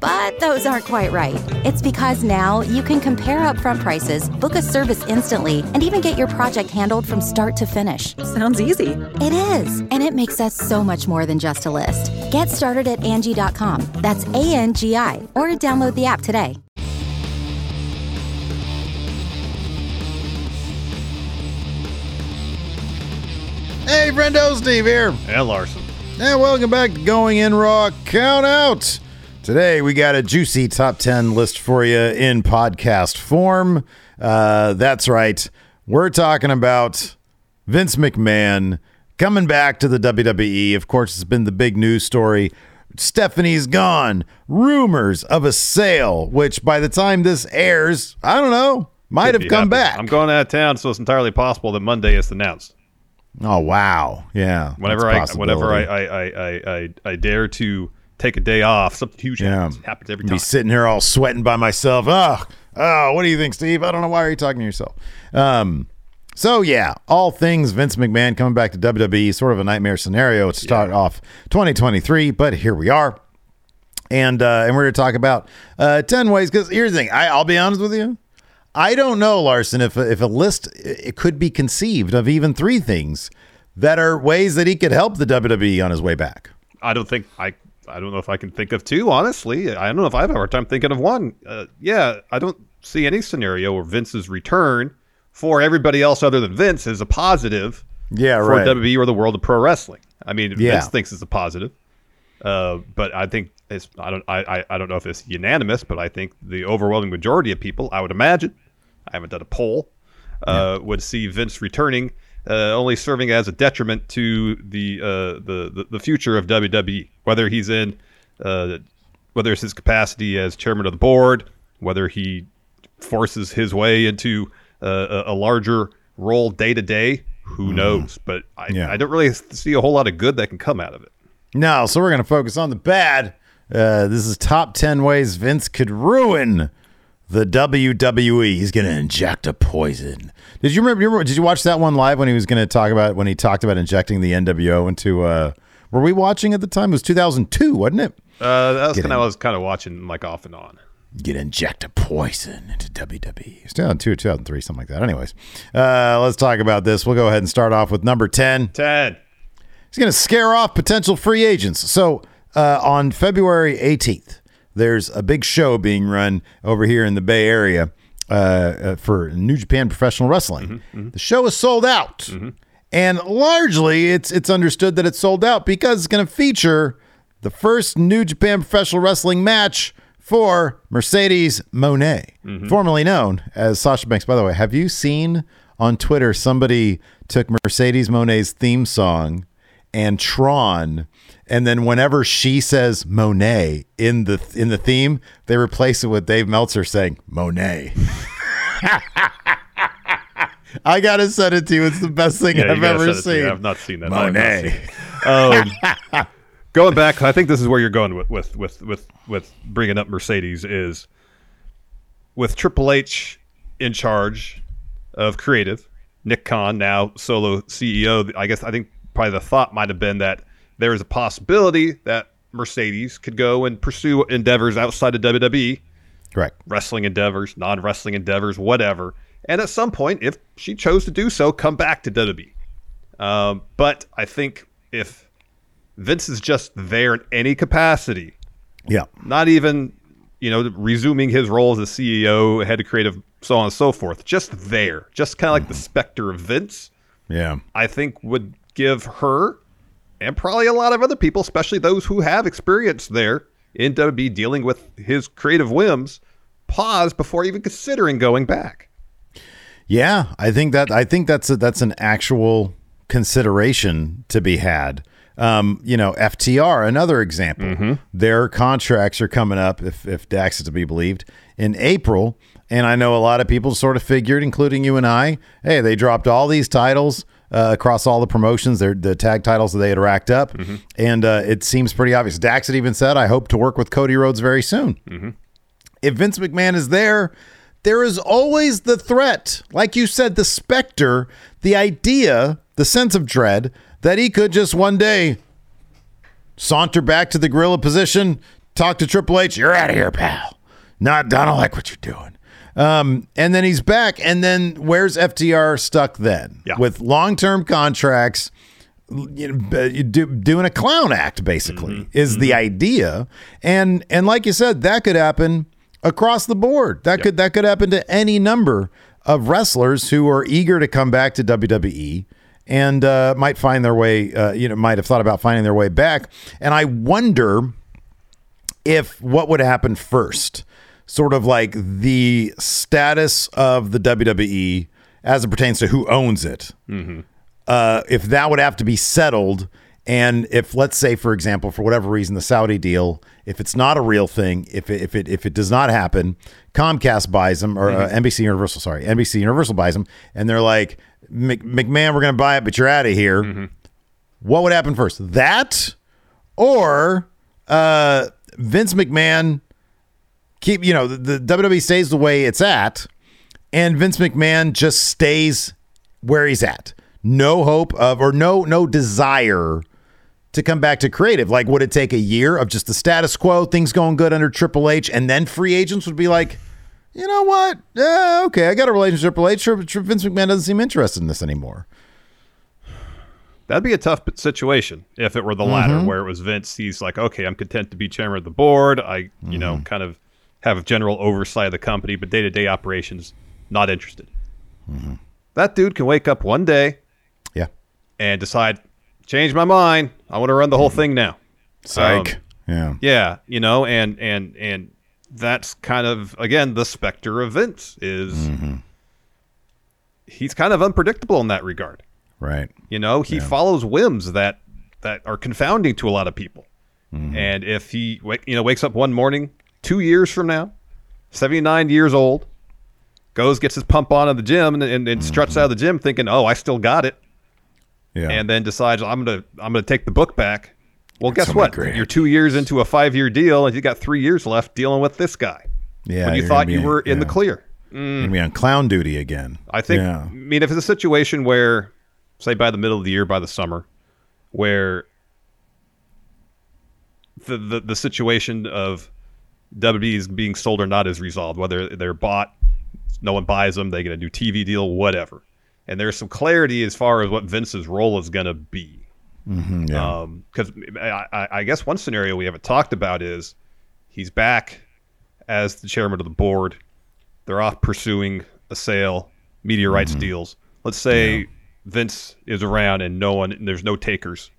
But those aren't quite right. It's because now you can compare upfront prices, book a service instantly, and even get your project handled from start to finish. Sounds easy. It is, and it makes us so much more than just a list. Get started at Angi.com. That's A N G I, or download the app today. Hey, friendo, Steve here. And Larson. And welcome back to Going In Raw Count Out. Today we got a juicy top 10 list for you in podcast form. Uh, that's right. We're talking about Vince McMahon coming back to the WWE. Of course, it's been the big news story. Stephanie's gone. Rumors of a sale, which by the time this airs, I don't know, might Could have come back. I'm going out of town, so it's entirely possible that Monday is announced. Oh wow, yeah. Whenever I, whenever I. I, I, I, I, I dare to take a day off, something huge Yeah. happens. happens every be sitting here all sweating by myself. Oh, oh, what do you think, Steve? I don't know why are you talking to yourself. Um, so yeah, all things Vince McMahon coming back to WWE, sort of a nightmare scenario to start off 2023, but here we are. And uh, and we're going to talk about uh, 10 ways because here's the thing. I, I'll be honest with you. I don't know, Larson, if if a list it could be conceived of even three things that are ways that he could help the WWE on his way back. I don't think I. I don't know if I can think of two. Honestly, I don't know if I have a hard time thinking of one. Uh, yeah, I don't see any scenario where Vince's return for everybody else other than Vince is a positive. Yeah, for right. WWE or the world of pro wrestling. I mean, Yeah. Vince thinks it's a positive, uh, but I think it's. I don't. I, I. I don't know if it's unanimous, but I think the overwhelming majority of people, I would imagine, I haven't done a poll, uh, would see Vince returning uh, only serving as a detriment to the, uh, the the future of WWE. Whether he's in, uh, whether it's his capacity as chairman of the board, whether he forces his way into uh, a, larger role day to day, who knows? But I, Yeah. I don't really see a whole lot of good that can come out of it. No, so we're going to focus on the bad. Uh, this is top 10 ways Vince could ruin the WWE. He's going to inject a poison. Did you remember, you remember- Did you watch that one live when he was going to talk about when he talked about injecting the NWO into? Uh, were we watching at the time? It was 2002, wasn't it? Uh, that was kind of I was kind of watching like off and on. Get inject a poison into WWE. It's 2002, 2003, something like that. Anyways, uh, let's talk about this. We'll go ahead and start off with number 10. Ten. He's going to scare off potential free agents. So uh, on February 18th, there's a big show being run over here in the Bay Area uh, uh, for New Japan Professional Wrestling. The show is sold out, and largely it's it's understood that it's sold out because it's going to feature the first New Japan Professional Wrestling match for Mercedes Moné, formerly known as Sasha Banks. By the way, have you seen on Twitter somebody took Mercedes Moné's theme song and Tron, and then whenever she says Moné in the in the theme, they replace it with Dave Meltzer saying Moné. I gotta send it to you. It's the best thing Yeah, I've ever send it to me. seen. I've not seen that. I have not Moné. Um, going back, I think this is where you're going with with with with, with bringing up Mercedes is with Triple H in charge of creative, Nick Khan now solo CEO. I guess I think probably the thought might have been that there is a possibility that Mercedes could go and pursue endeavors outside of WWE Correct. wrestling endeavors, non wrestling endeavors, whatever. And at some point, if she chose to do so, come back to WWE. Um, but I think if Vince is just there in any capacity, Yeah. not even you know resuming his role as a CEO, head of creative, so on and so forth, just there, just kind of like the specter of Vince, Yeah. I think would give her and probably a lot of other people, especially those who have experience there in WWE dealing with his creative whims, pause before even considering going back. Yeah, I think that I think that's a, that's an actual consideration to be had. Um, you know, FTR, another example. Their contracts are coming up, if if Dax is to be believed, in April. And I know a lot of people sort of figured, including you and I, hey, they dropped all these titles uh, across all the promotions, their the tag titles that they had racked up, and uh, it seems pretty obvious. Dax had even said, "I hope to work with Cody Rhodes very soon." if Vince McMahon is there, there is always the threat. Like you said, the specter, the idea, the sense of dread that he could just one day saunter back to the gorilla position, talk to Triple H, you're out of here, pal. Not, I don't like what you're doing. Um, and then he's back. And then where's FTR stuck then? Yeah. With long term contracts, you know, you do, doing a clown act basically is the idea. And and like you said that could happen across the board. That could that could happen to any number of wrestlers who are eager to come back to WWE and uh, might find their way uh, you know might have thought about finding their way back. And I wonder if what would happen first, sort of like the status of the WWE as it pertains to who owns it, uh, if that would have to be settled. And if, let's say, for example, for whatever reason, the Saudi deal, if it's not a real thing, if it, if it if it does not happen, Comcast buys them, or uh, NBC Universal, sorry, NBC Universal buys them, and they're like, McMahon, we're going to buy it, but you're out of here. What would happen first? That or uh, Vince McMahon keep you know the, the WWE stays the way it's at, and Vince McMahon just stays where he's at. No hope of or no no desire to come back to creative. Like, would it take a year of just the status quo, things going good under Triple H, and then free agents would be like, you know what? Uh, okay, I got a relationship with Triple H. Sure, Vince McMahon doesn't seem interested in this anymore. That'd be a tough situation if it were the latter, where it was Vince. He's like, okay, I'm content to be chairman of the board. I, you know, kind of have general oversight of the company, but day to day operations, not interested. Mm-hmm. That dude can wake up one day Yeah. and decide, change my mind. I want to run the whole mm-hmm. thing now. Psych. Um, yeah. Yeah, you know, and and and that's kind of again the specter of Vince is mm-hmm. he's kind of unpredictable in that regard. Right. You know, he follows whims that that are confounding to a lot of people. And if he you know wakes up one morning 2 years from now, 79 years old, goes gets his pump on at the gym and, and, and struts out of the gym thinking, "Oh, I still got it." Yeah. and then decides I'm gonna I'm gonna take the book back. Well, guess somebody what? great. You're two years into a five year deal, and you got three years left dealing with this guy. yeah. when you thought you were in the yeah. clear. You're gonna be on clown duty again. I think. Yeah. I mean, if it's a situation where, say, by the middle of the year, by the summer, where the the, the situation of WWE is being sold or not is resolved, whether they're bought, no one buys them, they get a new TV deal, whatever, and there's some clarity as far as what Vince's role is going to be. Mm-hmm, yeah. Um, because I, I, guess one scenario we haven't talked about is he's back as the chairman of the board. They're off pursuing a sale, media rights Mm-hmm. deals. Let's say Vince is around and no one, there's no takers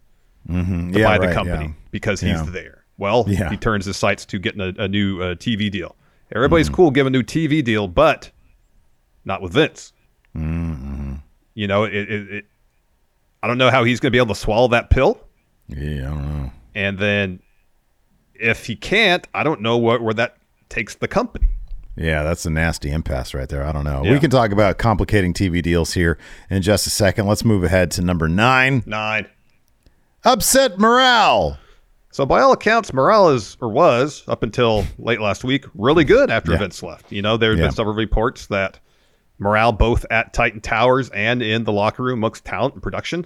mm-hmm. to Yeah, buy the right, company yeah. because he's Yeah. there. Well, Yeah. he turns his sights to getting a, a new uh, TV deal. Everybody's cool giving a new TV deal, but not with Vince. You know, it, it, it. I don't know how he's going to be able to swallow that pill. Yeah, I don't know. And then, if he can't, I don't know what, where that takes the company. Yeah, that's a nasty impasse right there. I don't know. Yeah. We can talk about complicating TV deals here in just a second. Let's move ahead to number nine. Nine. Upset morale. So by all accounts, morale is or was up until late last week really good after Yeah. Vince left. You know, there have Yeah. been several reports that morale both at Titan Towers and in the locker room amongst talent and production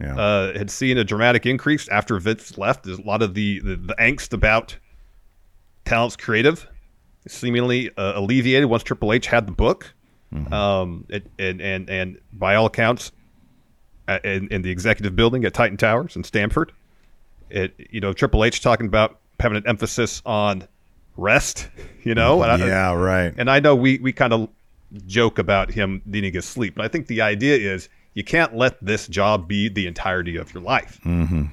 Yeah. uh, had seen a dramatic increase after Vince left. There's a lot of the the, the angst about talent's creative seemingly uh, alleviated once Triple H had the book. Um, it, and and and by all accounts, uh, in, in the executive building at Titan Towers in Stamford, it you know Triple H talking about having an emphasis on rest. You know, and I- yeah, right. and I know we we kind of joke about him needing his sleep, but I think the idea is you can't let this job be the entirety of your life.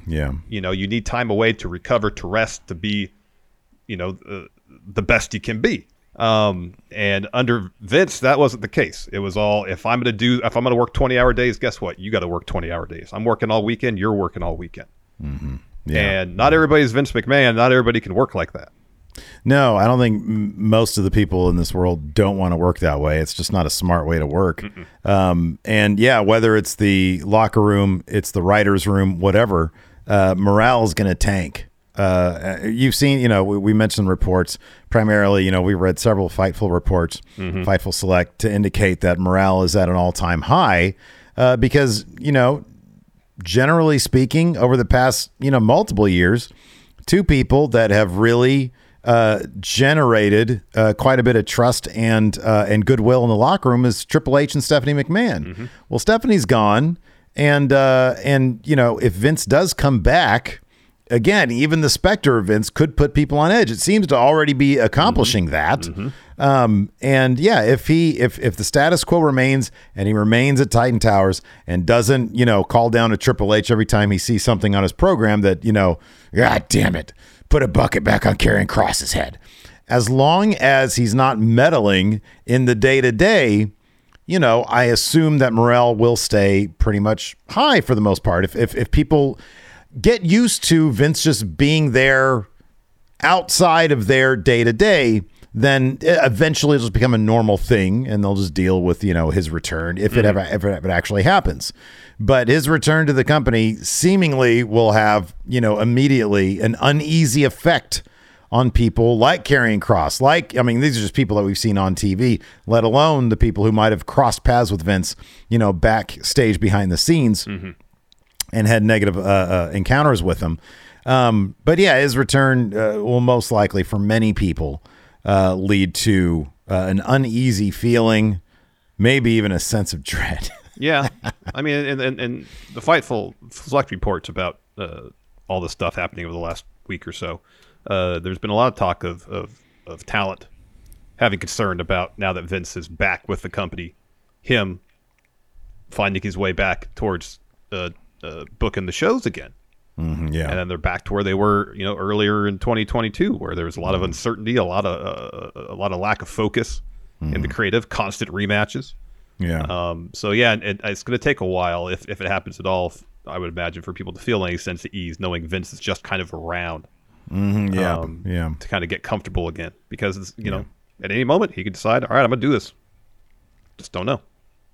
Yeah. You know, you need time away to recover, to rest, to be, you know, uh, the best you can be. Um, and under Vince, that wasn't the case. It was all if I'm going to do, if I'm going to work 20 hour days, guess what? You got to work 20 hour days. I'm working all weekend. You're working all weekend. Yeah. And not everybody's Vince McMahon. Not everybody can work like that. No, I don't think m- most of the people in this world don't want to work that way. It's just not a smart way to work. Um, and yeah, whether it's the locker room, it's the writer's room, whatever, uh, morale is going to tank. Uh, you've seen, you know, we, we mentioned reports primarily, you know, we read several Fightful reports, Fightful Select, to indicate that morale is at an all time high uh, because, you know, generally speaking, over the past, you know, multiple years, two people that have really uh, generated uh, quite a bit of trust and uh, and goodwill in the locker room is Triple H and Stephanie McMahon. Well, Stephanie's gone, and uh, and you know if Vince does come back. Again, even the specter events could put people on edge. It seems to already be accomplishing that. Um, and yeah, if he if if the status quo remains and he remains at Titan Towers and doesn't, you know, call down to Triple H every time he sees something on his program that, you know, God damn it, put a bucket back on Karrion Kross's head. As long as he's not meddling in the day to day, you know, I assume that morale will stay pretty much high for the most part. If if, if people get used to Vince just being there outside of their day to day, then eventually it'll just become a normal thing, and they'll just deal with you know his return if it mm-hmm. ever if it actually happens. But his return to the company seemingly will have you know immediately an uneasy effect on people like Karrion Kross. Like I mean, these are just people that we've seen on TV. Let alone the people who might have crossed paths with Vince, you know, backstage behind the scenes mm-hmm. And had negative uh, uh, encounters with him. Um, but yeah, his return uh, will most likely, for many people, lead to an uneasy feeling, maybe even a sense of dread. Yeah, I mean, and, and, and the Fightful Select reports about uh, all the stuff happening over the last week or so. Uh, there's been a lot of talk of, of of talent having concern about now that Vince is back with the company, him finding his way back towards uh, uh, booking the shows again. yeah, and then they're back to where they were, you know, earlier in 2022, where there was a lot of uncertainty, a lot of uh, a lot of lack of focus in the creative, constant rematches. yeah, Um, so yeah, it, it's going to take a while if if it happens at all. I would imagine for people to feel any sense of ease, knowing Vince is just kind of around Mhm, yeah, um, yeah. to kind of get comfortable again, because it's, you know, at any moment he could decide, all right, I'm going to do this. Just don't know.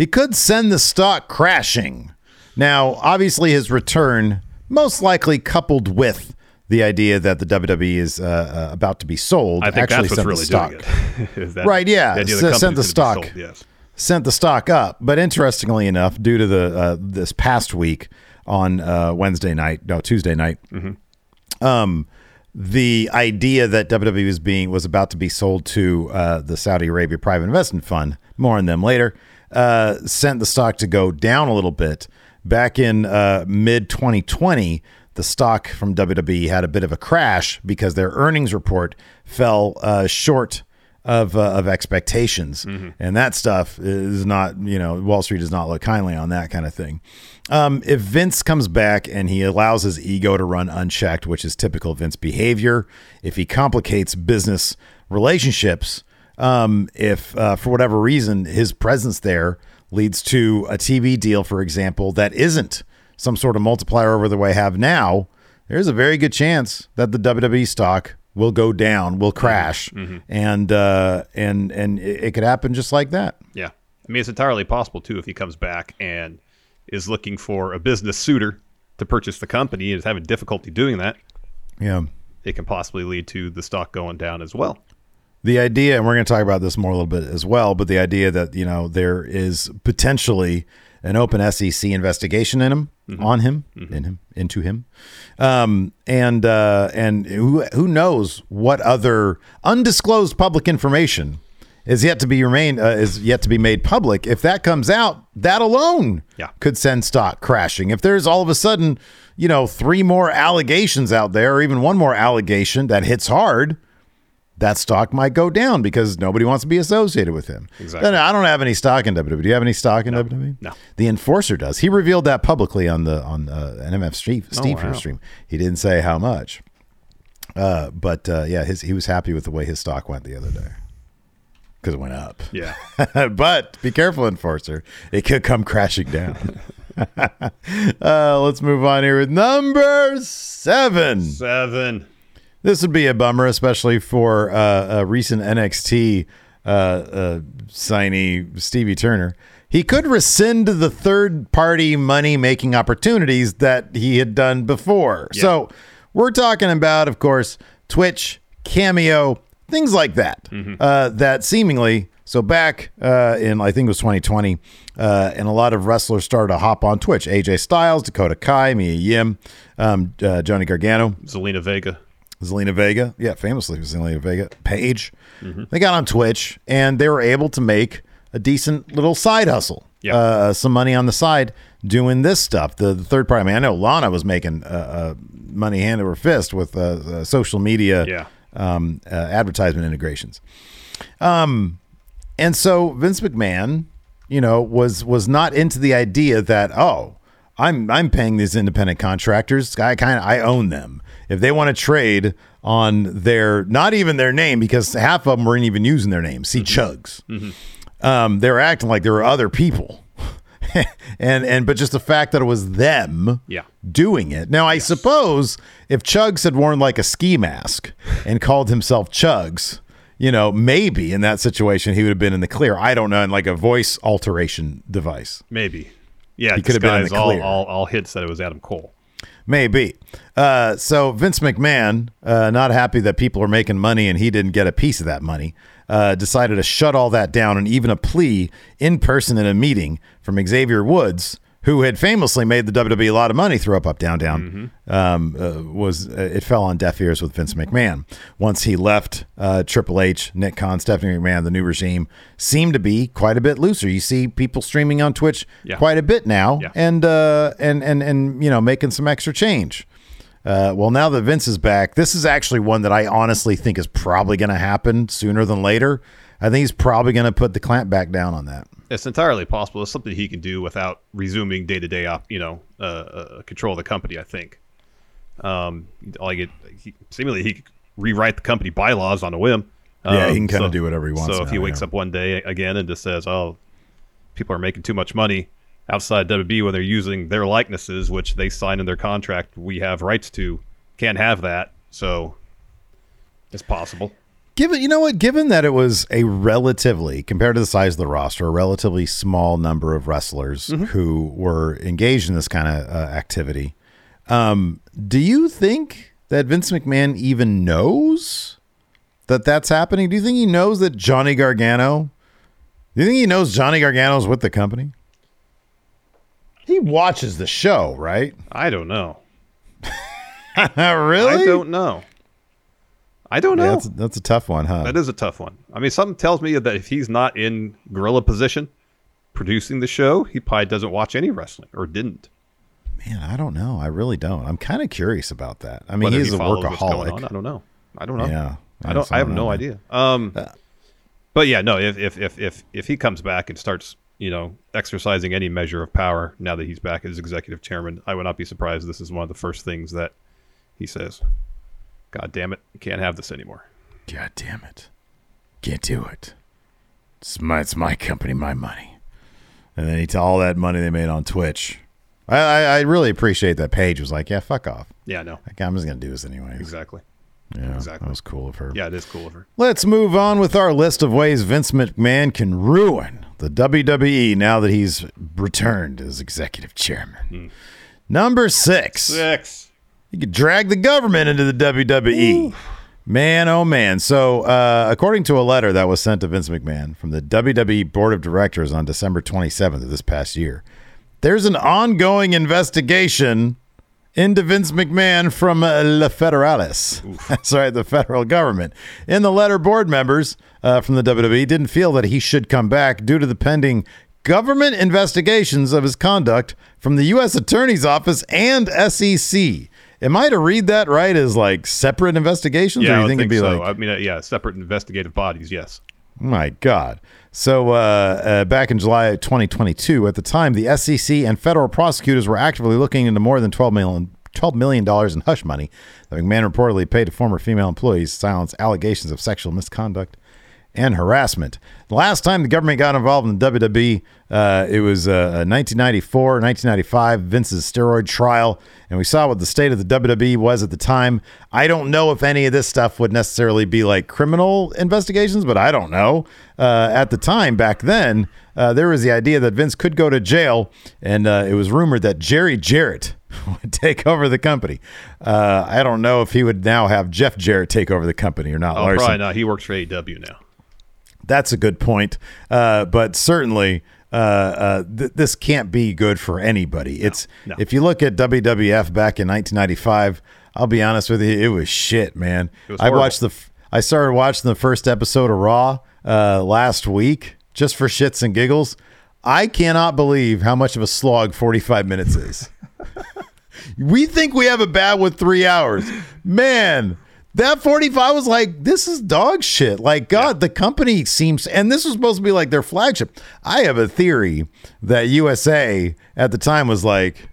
He could send the stock crashing. Now, obviously, his return most likely coupled with the idea that the WWE is uh, uh, about to be sold. I think actually that's what's sent really the stock. doing it. That Right, yeah. the the sent the company's gonna be stock. sold, Yes. sent the stock up. But interestingly enough, due to the uh, this past week on uh, Wednesday night, no Tuesday night, um, the idea that WWE was being was about to be sold to uh, the Saudi Arabia Private Investment Fund. More on them later. Uh, sent the stock to go down a little bit. Back in uh, mid 2020, the stock from WWE had a bit of a crash because their earnings report fell uh, short of uh, of expectations, and that stuff is not you know Wall Street does not look kindly on that kind of thing. Um, if Vince comes back and he allows his ego to run unchecked, which is typical Vince behavior, if he complicates business relationships, um, if uh, for whatever reason his presence there leads to a TV deal, for example, that isn't some sort of multiplier over the way I have now, there's a very good chance that the WWE stock will go down, will crash, and uh, and and it, it could happen just like that. Yeah. I mean, it's entirely possible, too, if he comes back and is looking for a business suitor to purchase the company and is having difficulty doing that, Yeah. it can possibly lead to the stock going down as well. The idea, and we're going to talk about this more a little bit as well, but the idea that you know there is potentially an open SEC investigation in him, on him, in him, into him, um, and uh, and who who knows what other undisclosed public information is yet to be remain uh, is yet to be made public. If that comes out, that alone Yeah. could send stock crashing. If there's all of a sudden, you know, three more allegations out there, or even one more allegation that hits hard, that stock might go down because nobody wants to be associated with him. Exactly. No, no, I don't have any stock in WWE. Do you have any stock in WWE? No. The enforcer does. He revealed that publicly on the on uh, NMF Steve Steve wow. stream. He didn't say how much. Uh, but uh, yeah, his he was happy with the way his stock went the other day because it went up. Yeah. but be careful, enforcer. It could come crashing down. uh, let's move on here with number seven. Seven. This would be a bummer, especially for uh, a recent NXT uh, uh, signee Stevie Turner. He could rescind the third party money making opportunities that he had done before. So we're talking about, of course, Twitch, Cameo, things like that. Uh, that seemingly, so back uh, in, I think it was 2020, uh, and a lot of wrestlers started to hop on Twitch. AJ Styles, Dakota Kai, Mia Yim, um, uh, Johnny Gargano. Zelina Vega. Zelina Vega, yeah, famously Zelina Vega, Paige. They got on Twitch and they were able to make a decent little side hustle, Yeah. uh, some money on the side doing this stuff. The, the third party, I mean, I know Lana was making uh, uh, money hand over fist with uh, uh, social media Yeah. um, uh, advertisement integrations. Um, and so Vince McMahon, you know, was was not into the idea that oh, I'm I'm paying these independent contractors. I kind of I own them. If they want to trade on their not even their name because half of them weren't even using their name. See Chugs. Um, they were acting like there were other people. and and but just the fact that it was them Yeah. doing it. Now I suppose if Chugs had worn like a ski mask and called himself Chugs, you know, maybe in that situation he would have been in the clear. I don't know, in like a voice alteration device. Maybe. Yeah, He could have been in the all, clear. all, all hints that it was Adam Cole. Maybe. Uh, so Vince McMahon, uh, not happy that people are making money and he didn't get a piece of that money, uh, decided to shut all that down and even a plea in person in a meeting from Xavier Woods, who had famously made the WWE a lot of money through Up Up Down Down. Um, uh, was uh, it fell on deaf ears with Vince McMahon once he left uh, Triple H, Nick Khan, Stephanie McMahon, the new regime seemed to be quite a bit looser. You see people streaming on Twitch Yeah. quite a bit now, Yeah. and uh, and and and you know making some extra change. Uh, well, now that Vince is back, this is actually one that I honestly think is probably going to happen sooner than later. I think he's probably going to put the clamp back down on that. It's entirely possible. It's something he can do without resuming day to day, op you know, uh, uh, control of the company. I think. Um, like it, he, seemingly he could rewrite the company bylaws on a whim. Yeah, he Um, can kinda do whatever he wants So if he wakes yeah. up one day again and just says, "Oh, people are making too much money outside WB when they're using their likenesses, which they sign in their contract, we have rights to, can't have that," so it's possible. Given you know what, given that it was a relatively compared to the size of the roster, a relatively small number of wrestlers who were engaged in this kind of uh, activity, um, do you think that Vince McMahon even knows that that's happening? Do you think he knows that Johnny Gargano? Do you think he knows Johnny Gargano's with the company? He watches the show, right? I don't know. really? I don't know. I don't Yeah, know. that's, that's a tough one, huh? That is a tough one. I mean, something tells me that if he's not in gorilla position producing the show, he probably doesn't watch any wrestling or didn't. Man, I don't know. I really don't. I'm kind of curious about that. I mean, Whether he's he a follows what's going on, workaholic. I don't know. I don't know. Yeah. I don't. I have no know. idea. Um, but yeah, no. If, if if if if he comes back and starts, you know, exercising any measure of power now that he's back as executive chairman, I would not be surprised. This is one of the first things that he says. God damn it, can't have this anymore. God damn it. Can't do it. It's my, it's my company, my money. And then he t- all that money they made on Twitch. I, I, I really appreciate that Paige was like, yeah, fuck off. Yeah, no, Like, I'm just going to do this anyway. exactly. Yeah, exactly. That was cool of her. Yeah, it is cool of her. Let's move on with our list of ways Vince McMahon can ruin the WWE now that he's returned as executive chairman. Hmm. Number six. Six. You could drag the government into the WWE. Man, oh man. So, uh, according to a letter that was sent to Vince McMahon from the WWE Board of Directors on December 27th of this past year, there's an ongoing investigation into Vince McMahon from uh, La Federalis. That's right, the federal government. In the letter, board members uh, from the WWE didn't feel that he should come back due to the pending government investigations of his conduct from the U.S. Attorney's Office and SEC. Am I to read that right as like separate investigations, Yeah, or I you would think, think it'd be so. like, I mean, uh, yeah, separate investigative bodies. Yes. my God. So, uh, uh, back in July of 2022, at the time, the SEC and federal prosecutors were actively looking into more than 12 million. $12 million in hush money that McMahon reportedly paid to former female employees to silence allegations of sexual misconduct and harassment. The last time the government got involved in the WWE, uh, it was uh, 1994, 1995, Vince's steroid trial, and we saw what the state of the WWE was at the time. I don't know if any of this stuff would necessarily be like criminal investigations, but I don't know. Uh, at the time, back then, uh, there was the idea that Vince could go to jail, and uh, it was rumored that Jerry Jarrett would take over the company. Uh, I don't know if he would now have Jeff Jarrett take over the company or not. Oh, Larson. probably not. He works for AEW now. That's a good point. Uh, but certainly, uh, uh, th- this can't be good for anybody. it's no. if you look at WWF back in 1995. I'll be honest with you, it was shit, man. was I watched the. f- I started watching the first episode of Raw uh, last week just for shits and giggles. I cannot believe how much of a slog 45 minutes is. we think we have a bad with three hours. Man, that 45 was like, this is dog shit. Like, God, the company seems, and this was supposed to be like their flagship. I have a theory that USA at the time was like,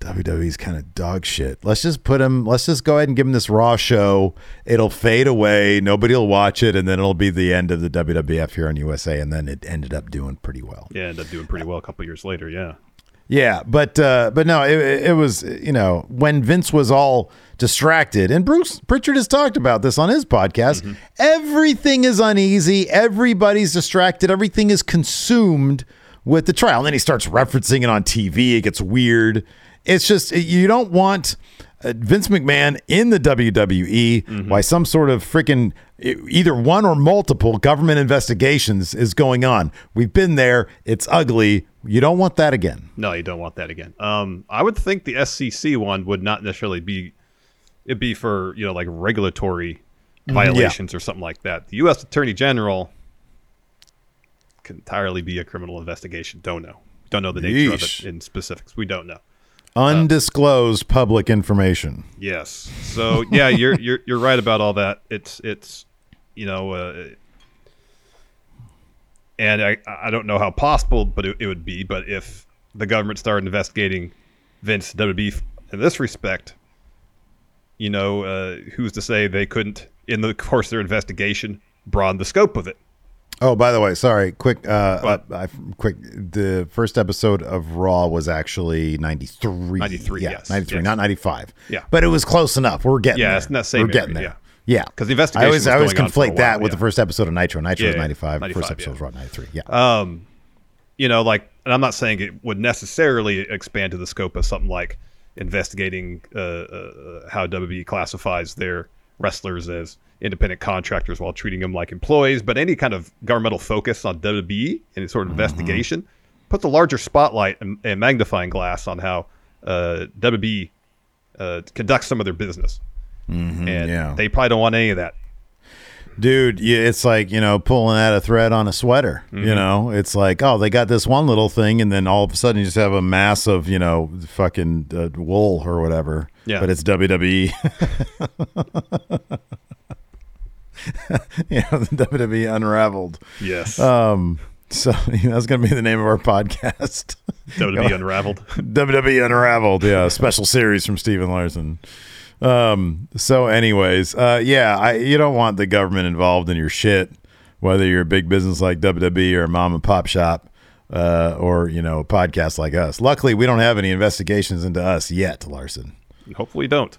WWE's kind of dog shit. Let's just put him. Let's just go ahead and give him this Raw show. It'll fade away. Nobody will watch it, and then it'll be the end of the WWF here on USA. And then it ended up doing pretty well. Yeah, ended up doing pretty well a couple years later. Yeah. Yeah, but uh, but no, it, it was you know when Vince was all distracted, and Bruce Pritchard has talked about this on his podcast. Everything is uneasy. Everybody's distracted. Everything is consumed with the trial. And then he starts referencing it on TV. It gets weird. It's just you don't want uh, Vince McMahon in the WWE. Why some sort of freaking either one or multiple government investigations is going on. We've been there. It's ugly. You don't want that again. No, you don't want that again. Um, I would think the SEC one would not necessarily be it'd be for you know like regulatory violations or something like that. The U.S. Attorney General could entirely be a criminal investigation. Don't know. Don't know the nature of it in specifics. We don't know. Undisclosed public information. Yes. So yeah, you're you're you're right about all that. It's it's you know, uh, and I I don't know how possible, but it, it would be. But if the government started investigating Vince WB in this respect, you know, uh, who's to say they couldn't, in the course of their investigation, broaden the scope of it? Oh, by the way, sorry. Quick, uh, uh, I, quick. The first episode of Raw was actually ninety three. 93, yeah, yes, ninety three, yes. not ninety five. Yeah. but it was close enough. We're getting Yeah, there. it's that same We're getting area, there. Yeah, 'Cause the investigation I always, I always going on for a conflate that while, with yeah. the first episode of Nitro. Nitro Yeah, was 95. 95, First episode yeah. was Raw ninety three. Yeah. you know, like, and I'm not saying it would necessarily expand to the scope of something like investigating uh, uh, how WWE classifies their wrestlers as independent contractors while treating them like employees, but any kind of governmental focus on WWE, any sort of investigation, puts a larger spotlight and, and magnifying glass on how uh, WWE uh, conducts some of their business. and yeah. they probably don't want any of that. Dude, it's like, you know, pulling at a thread on a sweater. Mm-hmm. You know, it's like, oh, they got this one little thing, and then all of a sudden you just have a mass of, you know, fucking uh, wool or whatever. Yeah. But it's WWE. you know, the WWE Unraveled. Yes. Um, so that's going to be the name of our podcast. WWE Unraveled. WWE Unraveled, yeah, special series from Steven Larson. Um, so, anyways, uh, yeah, I you don't want the government involved in your shit, whether you're a big business like WWE or a mom and pop shop, uh, or you know, a podcast like us. Luckily, we don't have any investigations into us yet, Larson. Hopefully, don't.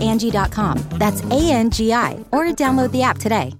Angi.com. That's A N G I, or download the app today.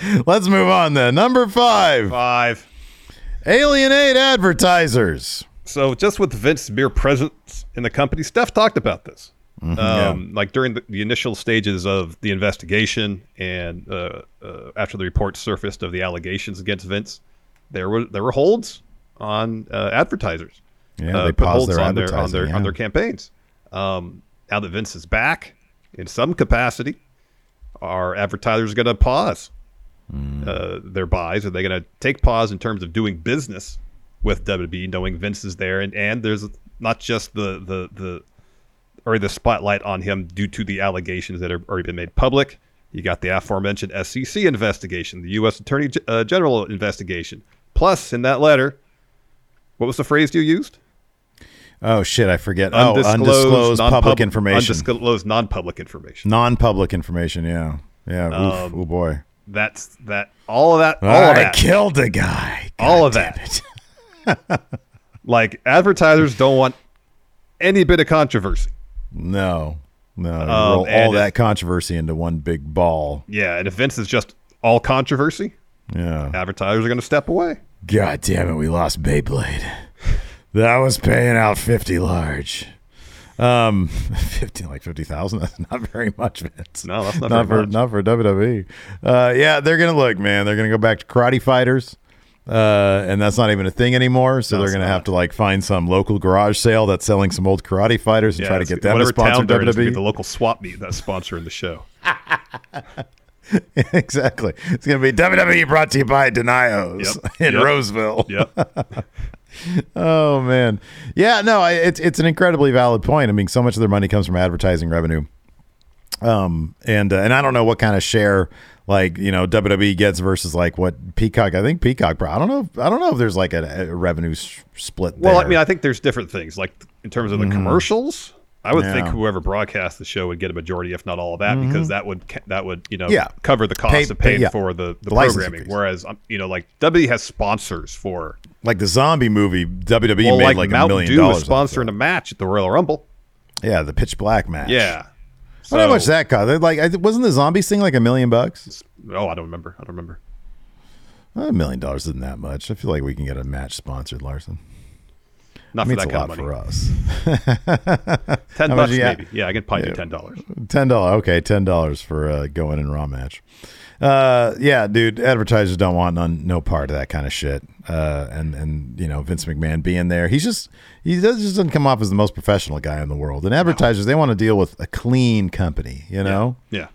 Let's move on then. Number five, Five. alienate advertisers. So just with Vince's mere presence in the company, Steph talked about this. um, Like during the, the initial stages of the investigation and uh, uh, after the report surfaced of the allegations against Vince, there were there were holds on uh, advertisers. Yeah, uh, they put paused holds their on their on their yeah. on their campaigns. Um, now that Vince is back in some capacity, are advertisers going to pause Hmm. uh, their buys? Are they going to take pause in terms of doing business with WWE, knowing Vince is there, and and there's not just the the the or the spotlight on him due to the allegations that have already been made public. You got the aforementioned SEC investigation, the U.S. Attorney G- uh, General investigation. Plus, in that letter, what was the phrase you used? Oh shit, I forget. oh, undisclosed public information. Undisclosed non-public information. Non-public information. Yeah, yeah. Oof, oh boy. That's that. All of that. All I of that. killed a guy. all of God that. Like advertisers don't want any bit of controversy. No, no. Um, roll all if- that controversy into one big ball. Yeah, and if Vince is just all controversy, Yeah. advertisers are going to step away. God damn it, we lost Beyblade. That was paying out fifty large. Um, fifty like fifty thousand. That's not very much, Vince. No, that's not not very for much. not for WWE. Uh, yeah, they're gonna look, man. They're gonna go back to karate fighters. Uh, and that's not even a thing anymore. So No, they're going to have to like find some local garage sale that's selling some old karate fighters and try to get them to sponsor town in, it's gonna be WWE. the local swap meet that's sponsoring the show. exactly. It's going to be WWE brought to you by Denio's Yep. in Yep. Roseville. Yep. Oh man, yeah, no, I, it's it's an incredibly valid point. I mean, so much of their money comes from advertising revenue, um, and uh, and I don't know what kind of share like you know WWE gets versus like what Peacock. I think Peacock. I don't know. if- I don't know if there's like a, a revenue s- split. Well, I mean, I think there's different things. Like in terms of the commercials, I would think Mm-hmm. Whoever broadcast the show would get a majority, if not all of that, because that would that would you know Mm-hmm. Yeah. cover the cost Pay- of pay- paying yeah. for the, the, The programming. Whereas um, you know, like WWE has sponsors for. like the zombie movie, WWE Well, made like, like, a million Dew dollars. sponsoring a match at the Royal Rumble. Yeah, the Pitch Black match. Yeah. I wonder how So- much that cost. Like, wasn't the zombies thing like a million bucks? Oh, I don't remember. I don't remember. A million dollars isn't that much. I feel like we can get a match sponsored, Larson. Not for that kind lot of money. for us. Ten bucks, maybe. Yeah, I can probably Yeah. do ten dollars. Ten dollars. Okay, ten dollars for uh, going in raw match. Uh, yeah, dude. Advertisers don't want none, no part of that kind of shit. Uh, and and you know Vince McMahon being there, he's just he does, just doesn't come off as the most professional guy in the world. And advertisers they want to deal with a clean company. You know, Yeah.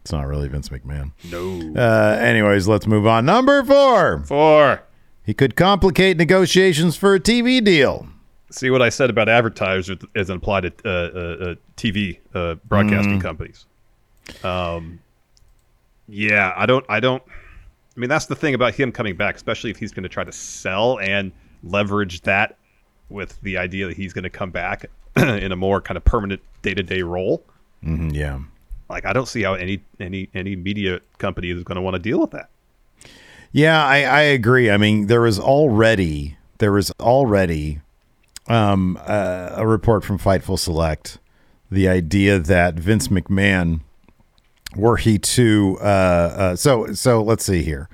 it's not really Vince McMahon. No. Uh, anyways, let's move on. Number four. Four. He could complicate negotiations for a TV deal. See what I said about advertisers as an applied to uh, uh, uh, TV uh, broadcasting companies. Um, yeah, I don't. I don't. I mean, that's the thing about him coming back, especially if he's going to try to sell and leverage that with the idea that he's going to come back in a more kind of permanent day to day role. Mhm, yeah. Like, I don't see how any any any media company is going to want to deal with that. Yeah, I, I agree. I mean, there was already there was already um, uh, a report from Fightful Select, the idea that Vince McMahon, were he to, uh, uh, so so let's see here.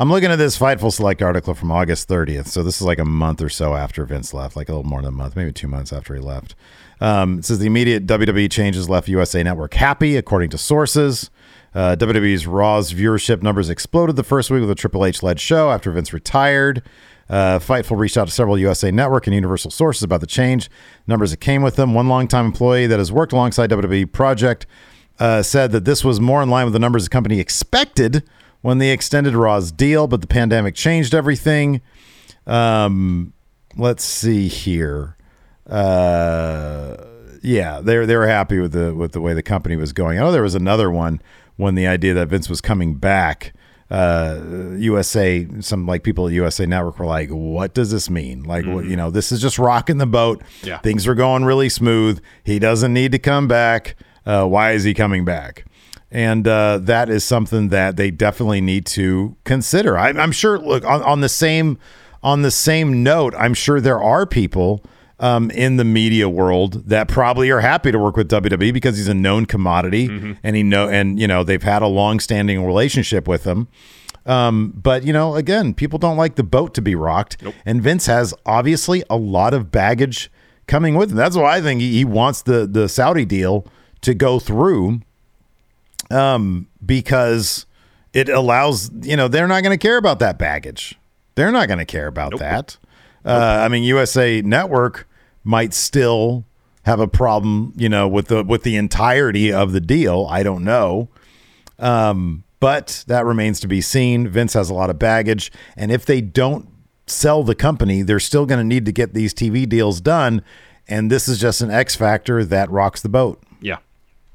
I'm looking at this Fightful Select article from August 30th. So this is like a month or so after Vince left, like a little more than a month, maybe two months after he left. Um, it says the immediate WWE changes left USA Network happy, according to sources. Uh, WWE's Raw's viewership numbers exploded the first week of the Triple H led show after Vince retired. Uh, Fightful reached out to several USA Network and Universal sources about the change. Numbers that came with them. One longtime employee that has worked alongside WWE Project uh, said that this was more in line with the numbers the company expected when they extended Raw's deal, but the pandemic changed everything. Um, let's see here. Uh, yeah, they they were happy with the with the way the company was going. Oh, there was another one when the idea that Vince was coming back. Uh, USA, some like people at USA Network were like, "What does this mean? Like, what, you know, this is just rocking the boat. Yeah. Things are going really smooth. He doesn't need to come back. Uh, why is he coming back?" And uh, that is something that they definitely need to consider. I, I'm sure. Look on, on the same on the same note, I'm sure there are people um, in the media world that probably are happy to work with WWE because he's a known commodity, and he know and you know they've had a long-standing relationship with him. Um, but you know, again, people don't like the boat to be rocked, and Vince has obviously a lot of baggage coming with him. That's why I think he, he wants the the Saudi deal to go through um, because it allows you know they're not going to care about that baggage. They're not going to care about that. Uh, I mean, USA Network might still have a problem, you know, with the with the entirety of the deal. I don't know, um, but that remains to be seen. Vince has a lot of baggage, and if they don't sell the company, they're still going to need to get these TV deals done. And this is just an X factor that rocks the boat. Yeah.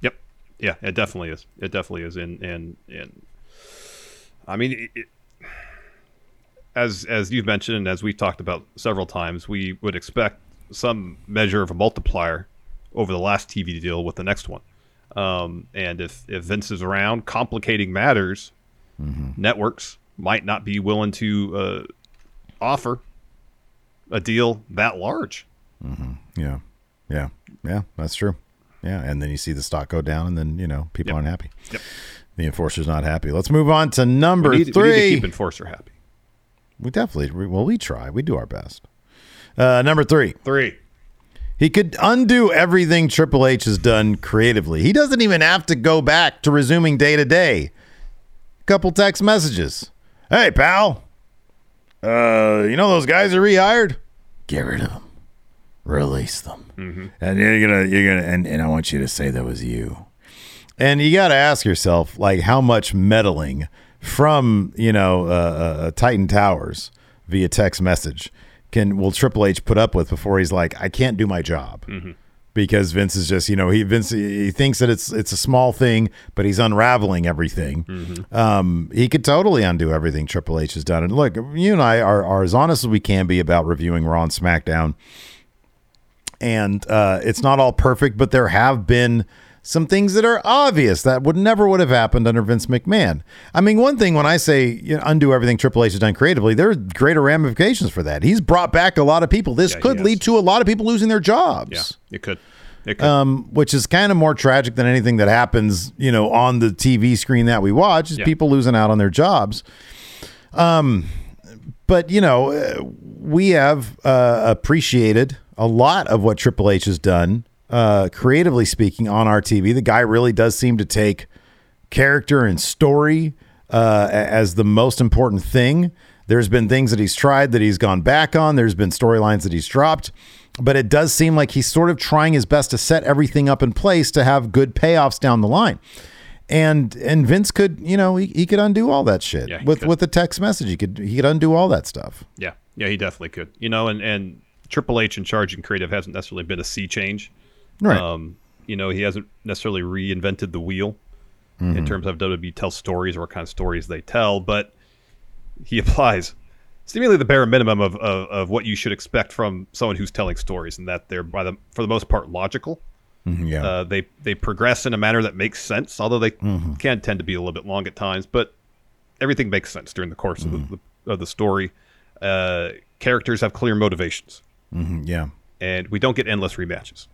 Yep. Yeah, it definitely is. It definitely is. And and and I mean, it, as as you've mentioned and as we've talked about several times, we would expect some measure of a multiplier over the last TV deal with the next one. Um, and if if Vince is around, complicating matters, networks might not be willing to uh, offer a deal that large. Yeah, yeah, yeah. That's true. Yeah, and then you see the stock go down, and then you know people Yep. aren't happy. Yep. The enforcer's not happy. Let's move on to number We need, we three. need to keep Enforcer happy. We definitely, we- well, we try. We do our best. Uh, number three. Three. He could undo everything Triple H has done creatively. He doesn't even have to go back to resuming day to day. Couple text messages. Hey, pal. Uh, you know those guys are rehired? Get rid of them. Release them. And you're gonna, you're gonna, and, and I want you to say that was you. And you got to ask yourself, like, how much meddling from you know uh, uh, Titan Towers via text message can will Triple H put up with before he's like, I can't do my job because Vince is just you know he Vince he thinks that it's it's a small thing, but he's unraveling everything. Um, he could totally undo everything Triple H has done. And look, you and I are, are as honest as we can be about reviewing Raw and SmackDown and uh, it's not all perfect, but there have been some things that are obvious that would never would have happened under Vince McMahon. I mean, one thing when I say you know, undo everything Triple H has done creatively, there are greater ramifications for that. He's brought back a lot of people. This Yeah, could lead to a lot of people losing their jobs. Yeah, it could. It could. Um, which is kind of more tragic than anything that happens, you know, on the TV screen that we watch. Is Yeah. people losing out on their jobs. Um, but you know, uh, we have uh, appreciated a lot of what Triple H has done, uh, creatively speaking, on our TV. The guy really does seem to take character and story uh, as the most important thing. There's been things that he's tried that he's gone back on. There's been storylines that he's dropped, but it does seem like he's sort of trying his best to set everything up in place to have good payoffs down the line. And and Vince could, you know, he, he could undo all that shit Yeah, with could. with the text message. He could he could undo all that stuff. Yeah, yeah, he definitely could. You know, and and Triple H in charge and creative hasn't necessarily been a sea change. Right. Um, you know, he hasn't necessarily reinvented the wheel Mm-hmm. in terms of WWE tell stories or what kind of stories they tell, but he applies seemingly the bare minimum of, of, of what you should expect from someone who's telling stories, and that they're by the for the most part logical. Mhm, yeah. Uh, they they progress in a manner that makes sense, although they Mm-hmm. can tend to be a little bit long at times. But everything makes sense during the course of, Mm-hmm. the, the, of the story. Uh, characters have clear motivations, Mhm, yeah. and we don't get endless rematches.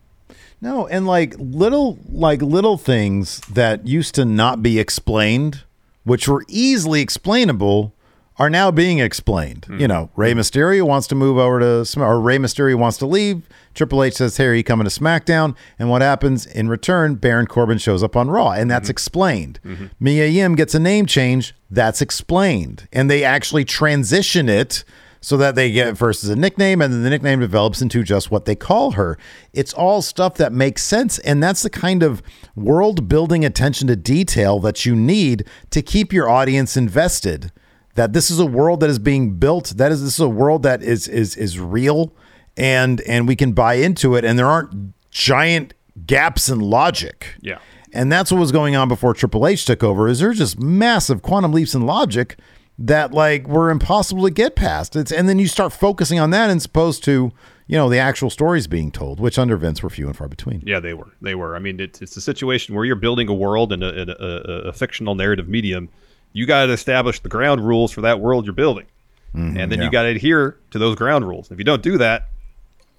No, and like little like little things that used to not be explained, which were easily explainable, are now being explained. Hmm. You know, Rey hmm. Mysterio wants to move over to or Rey Mysterio wants to leave. Triple H says, "Hey, are you coming to SmackDown?" And what happens in return? Baron Corbin shows up on Raw, and that's mm-hmm. explained. Mm-hmm. Mia Yim gets a name change. That's explained, and they actually transition it so that they get first as a nickname and then the nickname develops into just what they call her. It's all stuff that makes sense. And that's the kind of world building attention to detail that you need to keep your audience invested. That this is a world that is being built, that is this is a world that is is is real and and we can buy into it and there aren't giant gaps in logic. Yeah. And that's what was going on before Triple H took over. Is there just massive quantum leaps in logic that like were impossible to get past? It's and then you start focusing on that as opposed to you know the actual stories being told, which under Vince were few and far between. Yeah, they were. They were. I mean, it's it's a situation where you're building a world in a, a, a, a fictional narrative medium. You got to establish the ground rules for that world you're building, mm-hmm, and then yeah. you got to adhere to those ground rules. If you don't do that,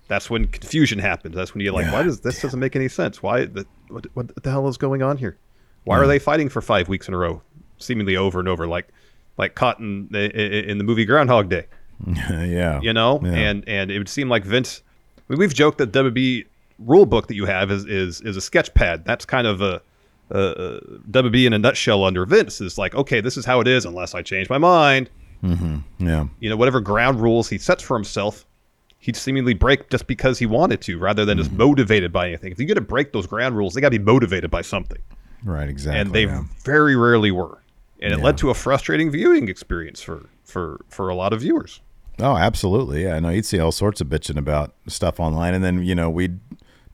that's when confusion happens. That's when you're like, why does this doesn't make any sense? Why the, what, what the hell is going on here? Why are they fighting for five weeks in a row, seemingly over and over, like like caught in, i- in the movie Groundhog Day? yeah, you know? Yeah. and and it would seem like vince I mean, we've joked that wb rule book that you have is is is a sketch pad. That's kind of a, a, a wb in a nutshell under vince is like okay this is how it is unless i change my mind. Mm-hmm. Yeah, you know whatever ground rules he sets for himself he'd seemingly break just because he wanted to rather than just mm-hmm. motivated by anything. If you're going to break those ground rules they got to be motivated by something. Right, exactly. and they yeah. very rarely were and it led to a frustrating viewing experience for for for a lot of viewers Oh, absolutely. Yeah, I know you'd see all sorts of bitching about stuff online, and then you know we'd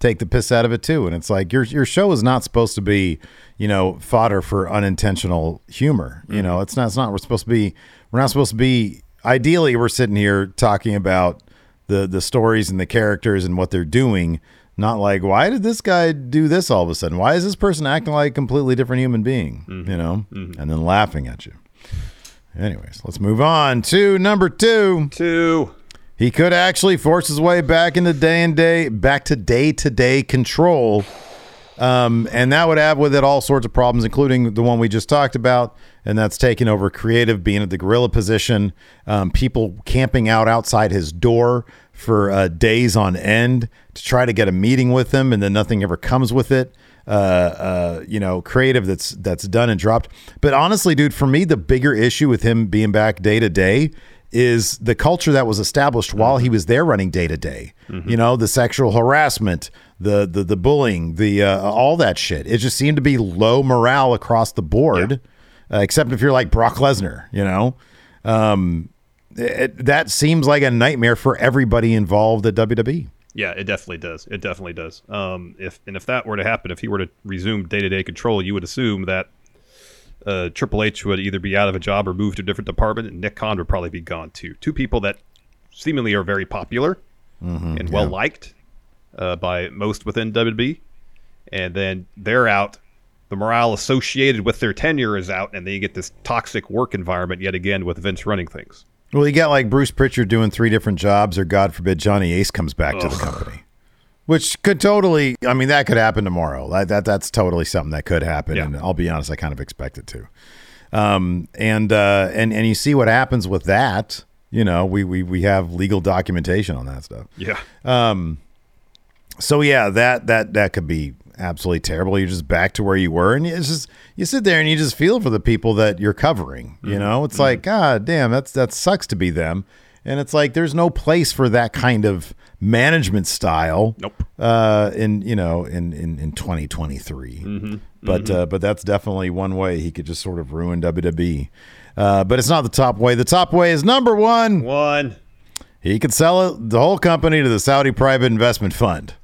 take the piss out of it too. And it's like your your show is not supposed to be, you know, fodder for unintentional humor. You know, mm-hmm. it's not. It's not. We're supposed to be. We're not supposed to be. Ideally, we're sitting here talking about the the stories and the characters and what they're doing. Not like why did this guy do this all of a sudden? Why is this person acting like a completely different human being? You know, and then laughing at you. Anyways, let's move on to number two. two He could actually force his way back into day and day, back to day to day control Um, and that would have with it all sorts of problems, including the one we just talked about, and that's taking over creative, being at the gorilla position, um, people camping out outside his door for uh, days on end to try to get a meeting with him, and then nothing ever comes with it. Uh, uh, you know, creative that's that's done and dropped. But honestly, dude, for me, the bigger issue with him being back day to day is the culture that was established while he was there running day to day. You know, the sexual harassment, the the the bullying, the uh, all that shit. It just seemed to be low morale across the board, uh, except if you're like Brock Lesnar. You know, um, it, that seems like a nightmare for everybody involved at. WWE. Yeah, it definitely does. It definitely does. Um, if and if that were to happen, if he were to resume day to day control, you would assume that uh, Triple H would either be out of a job or move to a different department, and Nick Khan would probably be gone too. Two people that seemingly are very popular and well liked uh, by most within WWE, and then they're out. The morale associated with their tenure is out, and then you get this toxic work environment yet again with Vince running things. Well, you got like Bruce Pritchard doing three different jobs, or God forbid, Johnny Ace comes back to the company, which could totally. I mean, that could happen tomorrow. That, that that's totally something that could happen, Yeah. and I'll be honest, I kind of expect it to. Um, and uh, and and you see what happens with that. You know, we we we have legal documentation on that stuff. Yeah. So yeah, that that that could be absolutely terrible. You're just back to where you were, and it's just you sit there and you just feel for the people that you're covering. Mm-hmm. You know, it's like God damn, that's that sucks to be them, and it's like there's no place for that kind of management style. Nope. Uh, in you know in in in 2023, Mm-hmm. but uh, but that's definitely one way he could just sort of ruin WWE. Uh, but it's not the top way. The top way is number one. One. He could sell it, the whole company to the Saudi private investment fund.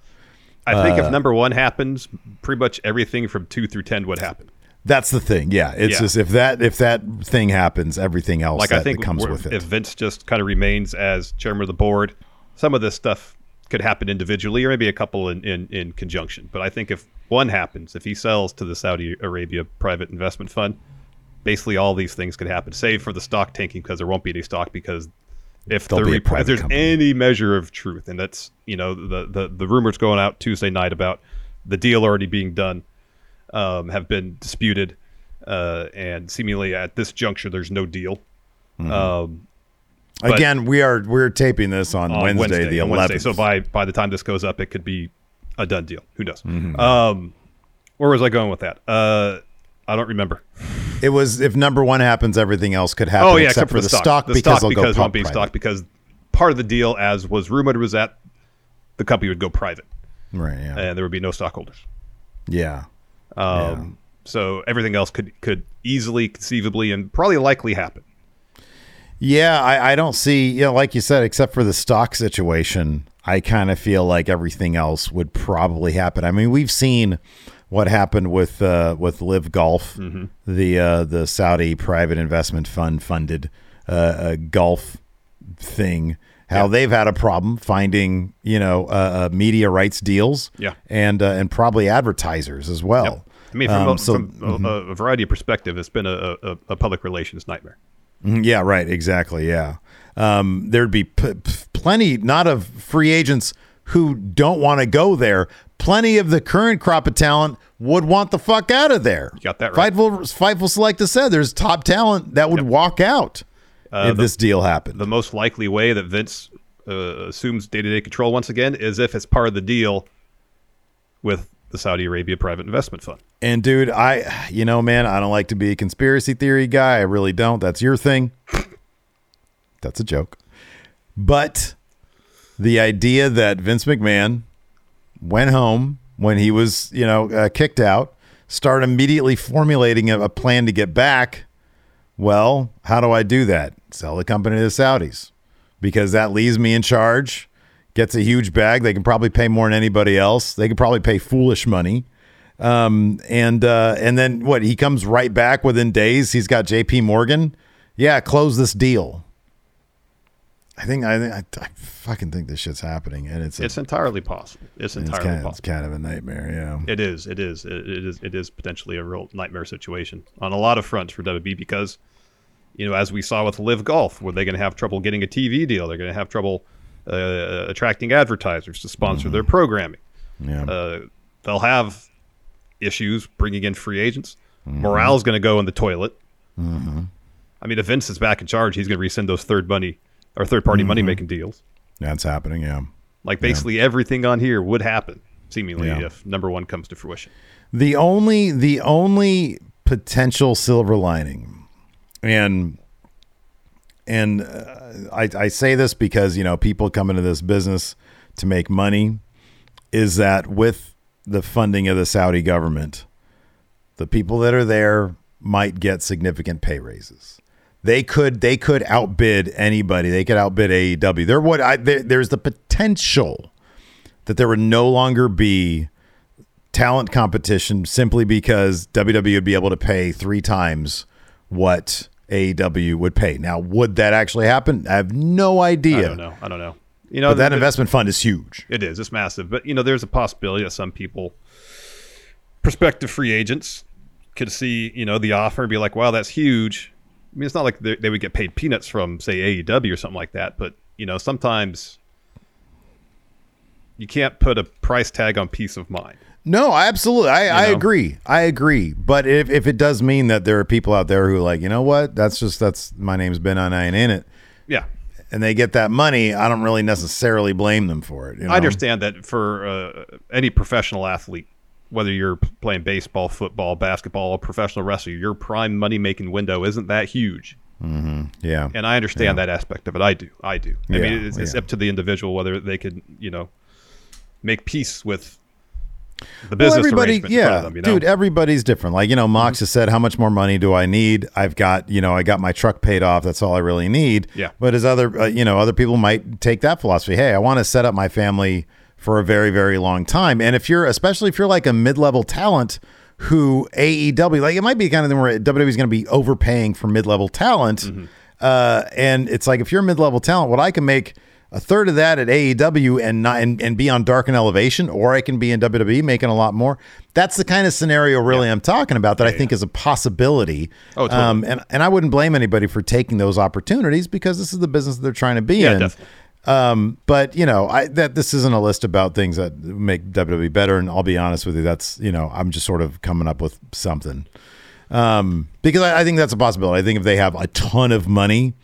I think Uh, if number one happens, pretty much everything from two through ten would happen. That's the thing. Yeah, it's Yeah. just if that if that thing happens, everything else Like that, I think comes with it. if Vince just kind of remains as chairman of the board, some of this stuff could happen individually or maybe a couple in, in, in conjunction. But I think if one happens, if he sells to the Saudi Arabia private investment fund, basically all these things could happen, save for the stock tanking because there won't be any stock because if, the if there's company. any measure of truth, and that's you know the, the the rumors going out Tuesday night about the deal already being done um, have been disputed, uh, and seemingly at this juncture there's no deal. Mm-hmm. Um, Again, we are we're taping this on, on Wednesday, the on Wednesday. eleventh. So by by the time this goes up, it could be a done deal. Who knows? Mm-hmm. Um, where was I going with that? Uh, I don't remember. it was if number one happens, everything else could happen. oh yeah, except, for the stock, the because stock because go won't be private. stock because part of the deal, as was rumored, was that the company would go private Right. Yeah. and there would be no stockholders. yeah. Um, So everything else could could easily, conceivably, and probably likely happen. Yeah, I, I don't see, you know, like you said, except for the stock situation, I kind of feel like everything else would probably happen. I mean, we've seen what happened with uh, with Live Golf, Mm-hmm. the uh, the Saudi private investment fund funded uh, golf thing. How they've had a problem finding, you know, uh, uh, media rights deals, Yeah. and uh, and probably advertisers as well. Yep. I mean, from, Um, a, so- from a, a variety of perspective, it's been a, a, a public relations nightmare. Mhm, Yeah, right. Exactly. Yeah. Um, there'd be p- p- plenty, not of free agents who don't want to go there. Plenty of the current crop of talent would want the fuck out of there. You got that right. Fightful, Fightful Select has said there's top talent that would walk out if the- this deal happened. The most likely way that Vince uh, assumes day to day control once again is if it's part of the deal with the Saudi Arabia private investment fund. And dude, I, you know, man, I don't like to be a conspiracy theory guy. I really don't. That's your thing. That's a joke. But the idea that Vince McMahon went home when he was, you know, uh, kicked out, start immediately formulating a, a plan to get back. Well, how do I do that? Sell the company to the Saudis because that leaves me in charge. Gets a huge bag. They can probably pay more than anybody else. They can probably pay foolish money. Um, and uh, and then what? He comes right back within days. He's got J.P. Morgan. Yeah, close this deal. I think I think I, I fucking think this shit's happening, and it's a- It's entirely possible. It's it's entirely kind, of, it's possible. kind of a nightmare. Yeah. It is. It is. It, it is. It is potentially a real nightmare situation on a lot of fronts for WWE because, you know, as we saw with Live Golf, where they're going to have trouble getting a TV deal, they're going to have trouble uh, attracting advertisers to sponsor their programming. Yeah. Uh, they'll have issues bringing in free agents. Morale's going to go in the toilet. Mm-hmm. I mean, if Vince is back in charge, he's going to rescind those third money or third party money making deals. That's happening. Yeah. Like basically everything on here would happen seemingly Yeah. if number one comes to fruition. The only the only potential silver lining, and and uh, I, I say this because you know people come into this business to make money, is that with the funding of the Saudi government, the people that are there might get significant pay raises. They could they could outbid anybody. They could outbid AEW. There would I, there, there's the potential that there would no longer be talent competition simply because WWE would be able to pay three times what AEW would pay. Now, would that actually happen? I have no idea. I don't know. I don't know. You know, But that the- investment fund is huge. It is. It's massive. But you know, there's a possibility that some people, prospective free agents, could see you know the offer and be like, "Wow, that's huge." I mean, it's not like they, they would get paid peanuts from say AEW or something like that. But you know, sometimes you can't put a price tag on peace of mind. No, absolutely. I, I know? agree. I agree. But if, if it does mean that there are people out there who are like, you know what? That's just, that's, my name's Ben and I ain't in it. Yeah, And they get that money. I don't really necessarily blame them for it. you know? I understand that for uh, any professional athlete, whether you're playing baseball, football, basketball, or professional wrestler, your prime money making window isn't that huge. Yeah. and I understand that aspect of it. I do. I do. I Yeah, mean, it's, it's yeah. up to the individual whether they could, you know, make peace with the business well, everybody, yeah, them. You know? dude, everybody's different. Like you know, Mox has said, "How much more money do I need? I've got, you know, I got my truck paid off. That's all I really need." Yeah. But as other, uh, you know, other people might take that philosophy. Hey, I want to set up my family for a very, very long time. And if you're, especially if you're like a mid-level talent who AEW, like it might be kind of the where WWE is going to be overpaying for mid-level talent. Mm-hmm. Uh, and it's like if you're a mid-level talent, what I can make a third of that at AEW and not and, and be on Dark and Elevation, or I can be in WWE making a lot more. That's the kind of scenario really I'm talking about that I think is a possibility. Oh, totally. um, and and I wouldn't blame anybody for taking those opportunities because this is the business that they're trying to be Yeah, in. definitely. Um, but you know, I that this isn't a list about things that make WWE better. And I'll be honest with you, that's you know, I'm just sort of coming up with something. Um, because I, I think that's a possibility. I think if they have a ton of money,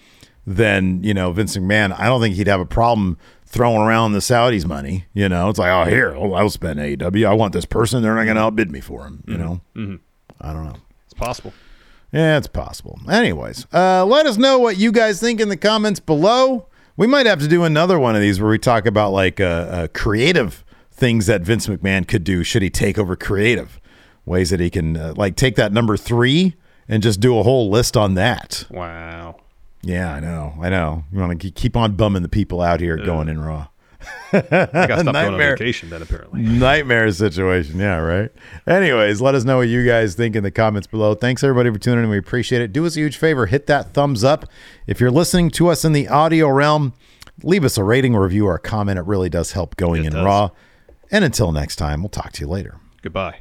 then you know Vince McMahon, I don't think he'd have a problem throwing around the Saudis' money. You know, it's like, oh, here, I'll, I'll spend AEW. I want this person. They're not going to outbid me for him. You know, I don't know. it's possible. Yeah, it's possible. Anyways, uh, let us know what you guys think in the comments below. We might have to do another one of these where we talk about like uh, uh, creative things that Vince McMahon could do should he take over creative ways that he can uh, like take that number three and just do a whole list on that. Wow. Yeah, I know. I know. You want to keep on bumming the people out here going in raw. I got going on Nightmare. vacation then, apparently. Nightmare situation. Yeah, right. Anyways, let us know what you guys think in the comments below. Thanks everybody for tuning in. We appreciate it. Do us a huge favor, hit that thumbs up. If you're listening to us in the audio realm, leave us a rating, or review, or a comment. It really does help going It in does. raw. And until next time, we'll talk to you later. Goodbye.